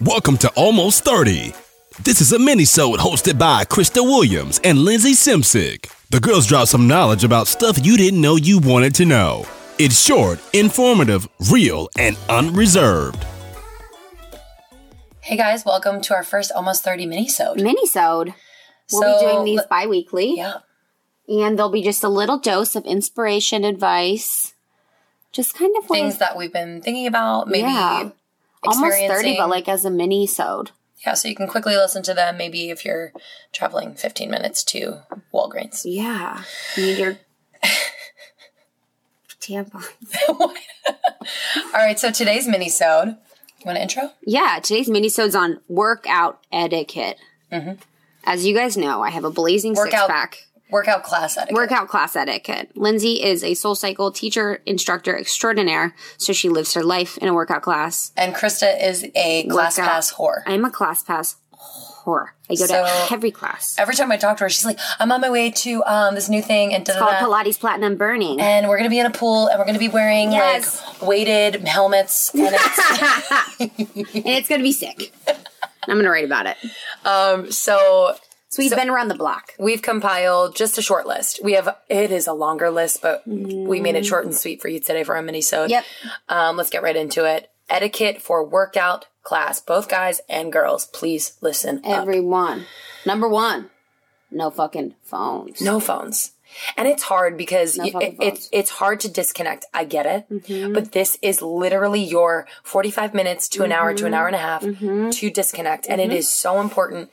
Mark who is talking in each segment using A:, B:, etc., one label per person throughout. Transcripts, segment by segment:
A: Welcome to Almost 30. This is a mini-sode hosted by Krista Williams and Lindsey Simcik. The girls drop some knowledge about stuff you didn't know you wanted to know. It's short, informative, real, and unreserved.
B: Hey guys, welcome to our first almost 30 mini-sode.
C: Minisode. We'll
B: So,
C: be doing these
B: le-
C: bi-weekly.
B: Yeah.
C: And there'll be just a little dose of inspiration, advice. Just kind of like,
B: Things that we've been thinking about, maybe
C: Yeah. Almost 30, but like as a mini-sode.
B: Yeah, so you can quickly listen to them maybe if you're traveling 15 minutes to Walgreens.
C: Yeah. You need your tampon.
B: All right, so today's mini-sode. You want an intro?
C: Yeah, today's mini minisode's on workout etiquette. As you guys know, I have a blazing
B: Mm-hmm. Workout-
C: six-pack.
B: Workout class etiquette.
C: Workout class etiquette. Lindsey is a SoulCycle teacher, instructor extraordinaire, so she lives her life in a workout class.
B: And Krista is a class
C: Workout.
B: pass whore.
C: I'm a ClassPass whore. I go
B: So-
C: to every class.
B: Every time I talk to her, she's like, I'm on my way to um, this new thing and
C: It's called. Pilates Platinum Burning.
B: and we're gonna be in a pool and we're gonna be wearing
C: Yes.
B: like weighted helmets and it's
C: and it's going to be sick. I'm going to write about it.
B: um so
C: So we've been around the block.
B: we've compiled just a short list. We have it is a longer list, but we made it short and sweet for you today for our mini sode.
C: Yep.
B: Um, let's get right into it. Etiquette for workout class, both guys and girls. Please listen up.
C: Everyone. Number one, no fucking phones.
B: No phones. And it's hard because
C: No fucking
B: it, it's it's hard to disconnect. I get it,
C: Mm-hmm.
B: but this is literally your forty five minutes to an hour to an hour and a half
C: Mm-hmm.
B: to disconnect, and it is so important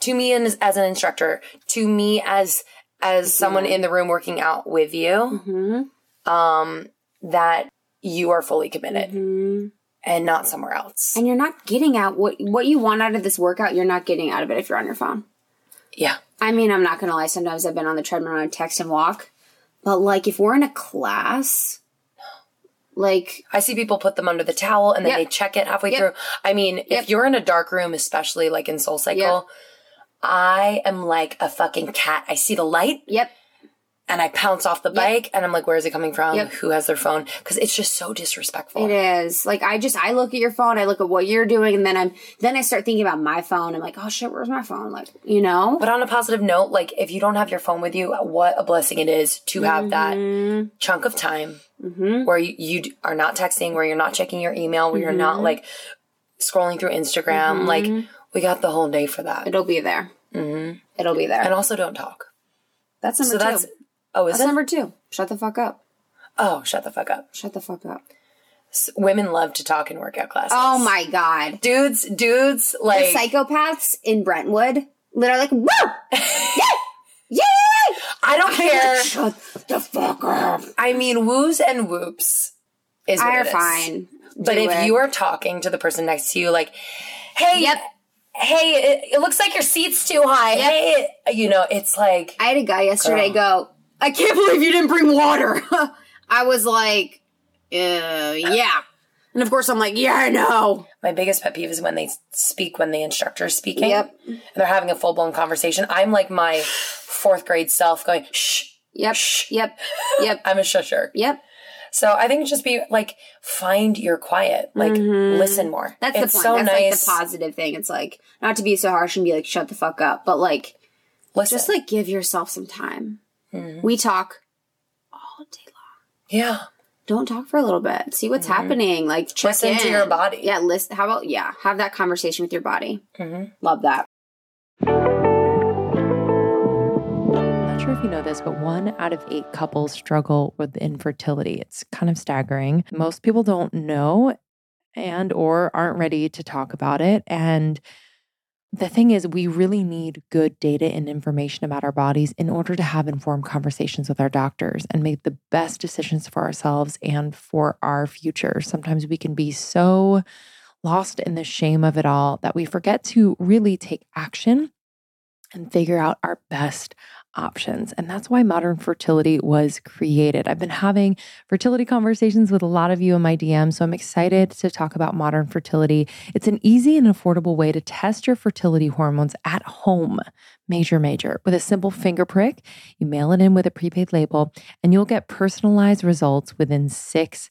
B: to me as, as an instructor, to me as as someone in the room working out with you,
C: Mm-hmm.
B: um, that you are fully committed and not somewhere else.
C: And you're not getting out what what you want out of this workout, you're not getting out of it if you're on your phone.
B: yeah,
C: I mean, I'm not going to lie, sometimes I've been on the treadmill and I text and walk. But like if we're in a class, like
B: I see people put them under the towel and then
C: Yep.
B: they check it halfway
C: Yep.
B: through. I mean,
C: Yep.
B: if you're in a dark room, especially like in
C: SoulCycle.
B: I am like a fucking cat. I see the light
C: yep,
B: and I pounce off the bike and I'm like, where is it coming from?
C: Yep.
B: Who has their phone? Because it's just so disrespectful.
C: It is. Like I just I look at your phone, I look at what you're doing, and then I'm then I start thinking about my phone. I'm like, oh shit, where's my phone? Like, you know?
B: But on a positive note, like if you don't have your phone with you, what a blessing it is to have
C: Mm-hmm.
B: that chunk of time where you, you are not texting, where you're not checking your email, where you're
C: Mm-hmm.
B: not like scrolling through Instagram. Like we got the whole day for that.
C: It'll be there. Mm-hmm. It'll be there.
B: And also don't talk.
C: that's number
B: So
C: two.
B: that's, oh, is
C: that's
B: it?
C: number two. Shut the fuck up.
B: Oh, shut the fuck up.
C: Shut the fuck up.
B: S- Women love to talk in workout classes.
C: Oh my god.
B: dudes, dudes, like
C: Psychopaths in Brentwood literally like, woo! yeah! Yeah!
B: I don't care.
C: Shut the fuck up.
B: I mean, woos and whoops is what
C: are
B: is.
C: fine.
B: But
C: Do
B: if
C: it.
B: you are talking to the person next to you, like, hey,
C: Yep.
B: Hey, it, it looks like your seat's too high.
C: Yep.
B: Hey, you know, it's like,
C: I had a guy yesterday
B: Girl.
C: go, I can't believe you didn't bring water. I was like, uh, yeah. And of course I'm like, yeah, I know.
B: my biggest pet peeve is when they speak when the instructor's speaking.
C: Yep.
B: And they're having a full blown conversation. I'm like my fourth grade self going, shh.
C: Yep.
B: Shh.
C: Yep. Yep.
B: I'm a shusher.
C: Yep.
B: So I think just be like, find your quiet, like listen more.
C: Mm-hmm. That's
B: it's
C: the point.
B: so
C: That's
B: nice.
C: like the positive thing. It's like not to be so harsh and be like, shut the fuck up, but like
B: listen.
C: just like give yourself some time.
B: Mm-hmm.
C: We talk all day long.
B: yeah.
C: Don't talk for a little bit. See what's happening. Like check
B: Mm-hmm. Listen to your body.
C: Yeah, listen. How about yeah? Have that conversation with your body.
B: Mm-hmm.
C: Love that.
D: Sure if you know this, but one out of eight couples struggle with infertility. It's kind of staggering. Most people don't know and or aren't ready to talk about it and the thing is we really need good data and information about our bodies in order to have informed conversations with our doctors and make the best decisions for ourselves and for our future. Sometimes we can be so lost in the shame of it all that we forget to really take action and figure out our best options. And that's why modern fertility was created. I've been having fertility conversations with a lot of you in my DM, so I'm excited to talk about modern fertility. It's an easy and affordable way to test your fertility hormones at home. Major, major. With a simple finger prick, you mail it in with a prepaid label, and you'll get personalized results within six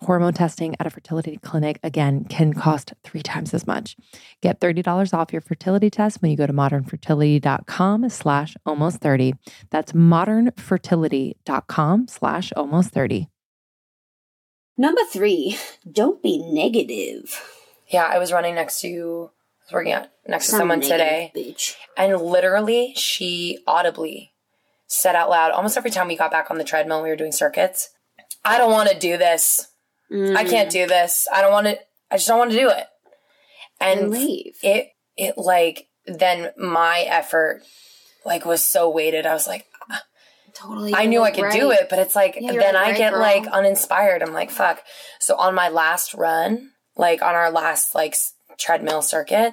D: Hormone testing at a fertility clinic, again, can cost three times as much. Get $30 off your fertility test when you go to modernfertility.com slash almost 30. That's modernfertility.com slash almost 30.
C: Number three, don't be negative.
B: Yeah, I was running next to, I was working out next to someone today,
C: Bitch.
B: and literally she audibly said out loud almost every time we got back on the treadmill, we were doing circuits. I don't want to do this. I
C: Mm.
B: can't do this. I don't want to. I just don't want to do it.
C: And
B: And
C: leave.
B: it it like then my effort like was so weighted. I was like,
C: Totally.
B: I knew I could
C: right.
B: do it, but it's like
C: Yeah,
B: then
C: like,
B: I get
C: girl.
B: like uninspired. I'm like, fuck. So on my last run, like on our last like treadmill circuit,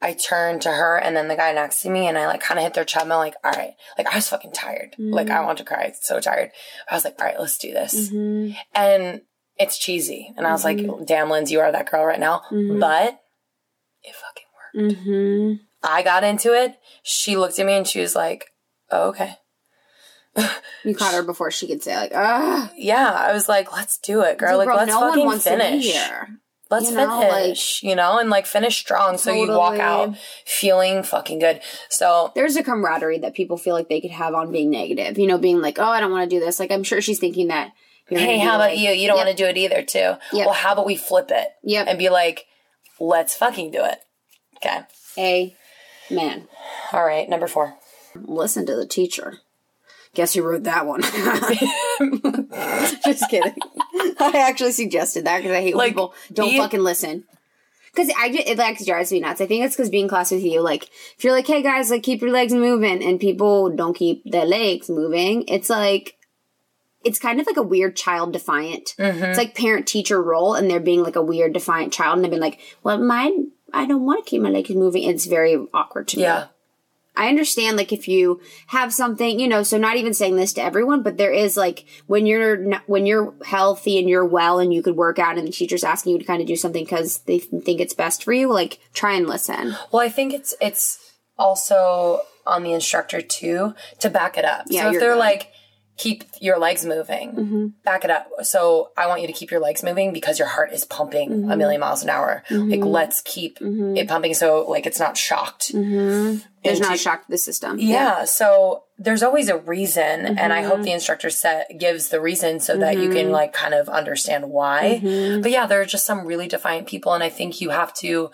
B: I turned to her and then the guy next to me and I like kind of hit their treadmill like, all right. Like I was fucking tired. Like
C: Mm-hmm.
B: I want to cry. So tired. I was like, all right, let's do this.
C: Mhm.
B: And it's cheesy. And I was like, damn, Lindsey, you are that girl right now.
C: Mhm.
B: But it fucking worked.
C: Mhm.
B: I got into it. She looked at me and she was like, oh, okay.
C: You caught her before she could say like, ah,
B: Yeah, I was like, let's do it, girl. Like,
C: girl,
B: let's
C: no
B: fucking
C: wants to be
B: finish. Let's
C: You know,
B: finish, you know, and like finish strong so you walk out feeling fucking good. So,
C: There's a camaraderie that people feel like they could have on being negative. You know, being like, oh, I don't want to do this. Like, I'm sure she's thinking that. You're
B: hey, how about
C: like,
B: you? You don't
C: Yep.
B: want to do it either, too.
C: Yep.
B: Well, how about we flip it
C: Yep.
B: and be like, let's fucking do it. Okay.
C: A man.
B: All right. Number four.
C: Listen to the teacher. Guess who wrote that one? Just kidding. I actually suggested that because I hate
B: Like,
C: people don't fucking listen. Because I just, it like drives me nuts. I think it's because being in class with you, like, if you're like, hey guys, like, keep your legs moving, and people don't keep their legs moving, it's like, it's kind of like a weird child defiant.
B: Mm-hmm.
C: It's like parent teacher role, and they're being like a weird defiant child, and they've been like, well, mine, I don't want to keep my legs moving. It's very awkward to me.
B: Yeah.
C: I understand like if you have something, you know, so not even saying this to everyone, but there is like when you're not, when you're healthy and you're well and you could work out and the teacher's asking you to kind of do something because they think it's best for you, like try and listen.
B: Well, I think it's it's also on the instructor too to back it up.
C: Yeah,
B: so if they're
C: good.
B: like, keep your legs moving,
C: Mm-hmm.
B: back it up. So I want you to keep your legs moving because your heart is pumping
C: Mm-hmm.
B: a million miles an hour. Like let's keep it pumping so like it's not shocked.
C: There's
B: Into-
C: not shocked to the system.
B: Yeah. So there's always a reason, and I
C: Mm-hmm.
B: hope the instructor set gives the reason so that you can like kind of understand why.
C: Mm-hmm.
B: But yeah, there are just some really defiant people, and I think you have to.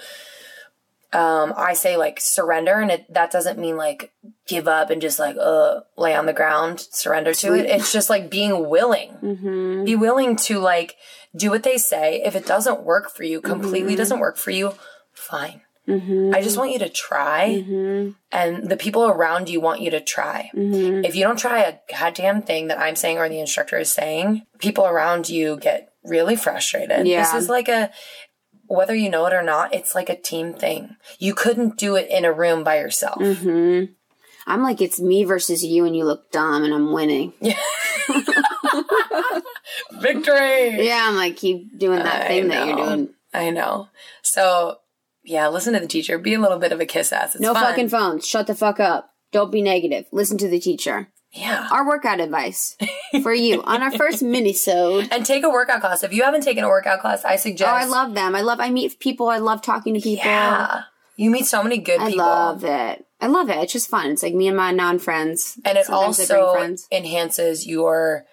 B: Um, I say like surrender, and it that doesn't mean like give up and just like uh lay on the ground, surrender to it. It's just like being willing,
C: Mm-hmm.
B: be willing to like do what they say. If it doesn't work for you, completely
C: Mm-hmm.
B: doesn't work for you, fine. I just want you to try
C: Mm-hmm.
B: and the people around you want you to try. If you don't try a goddamn thing that I'm saying or the instructor is saying, people around you get really frustrated.
C: Yeah.
B: This is like a, whether you know it or not, it's like a team thing. You couldn't do it in a room by yourself.
C: Mm-hmm. I'm like, it's me versus you and you look dumb and I'm winning.
B: Victory!
C: Yeah, I'm like, keep doing that
B: I
C: thing that you're doing.
B: I know. So, yeah, listen to the teacher. Be a little bit of a kiss ass. It's
C: No
B: fun.
C: fucking phones. Shut the fuck up. Don't be negative. Listen to the teacher.
B: Yeah.
C: Our workout advice for you on our first mini-sode.
B: And take a workout class. If you haven't taken a workout class, I suggest.
C: Oh, I love them. I love. I meet people. I love talking to people.
B: Yeah. You meet so many good
C: I
B: people.
C: I love it. I love it. It's just fun. It's like me and my non friends.
B: And it also enhances your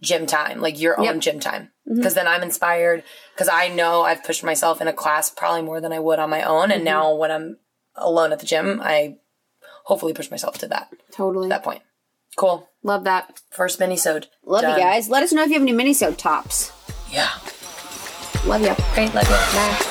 B: gym time, like your
C: Yep.
B: own gym time. Mm-hmm. Because then I'm inspired because I know I've pushed myself in a class probably more than I would on my own. And mm-hmm. now when I'm alone at the gym, I hopefully push myself to that
C: Totally.
B: that point. Cool.
C: Love that.
B: First mini sode.
C: Love you guys. Let us know if you have any mini minisode tops.
B: Yeah.
C: Love you.
B: Great. Love you.
C: Bye.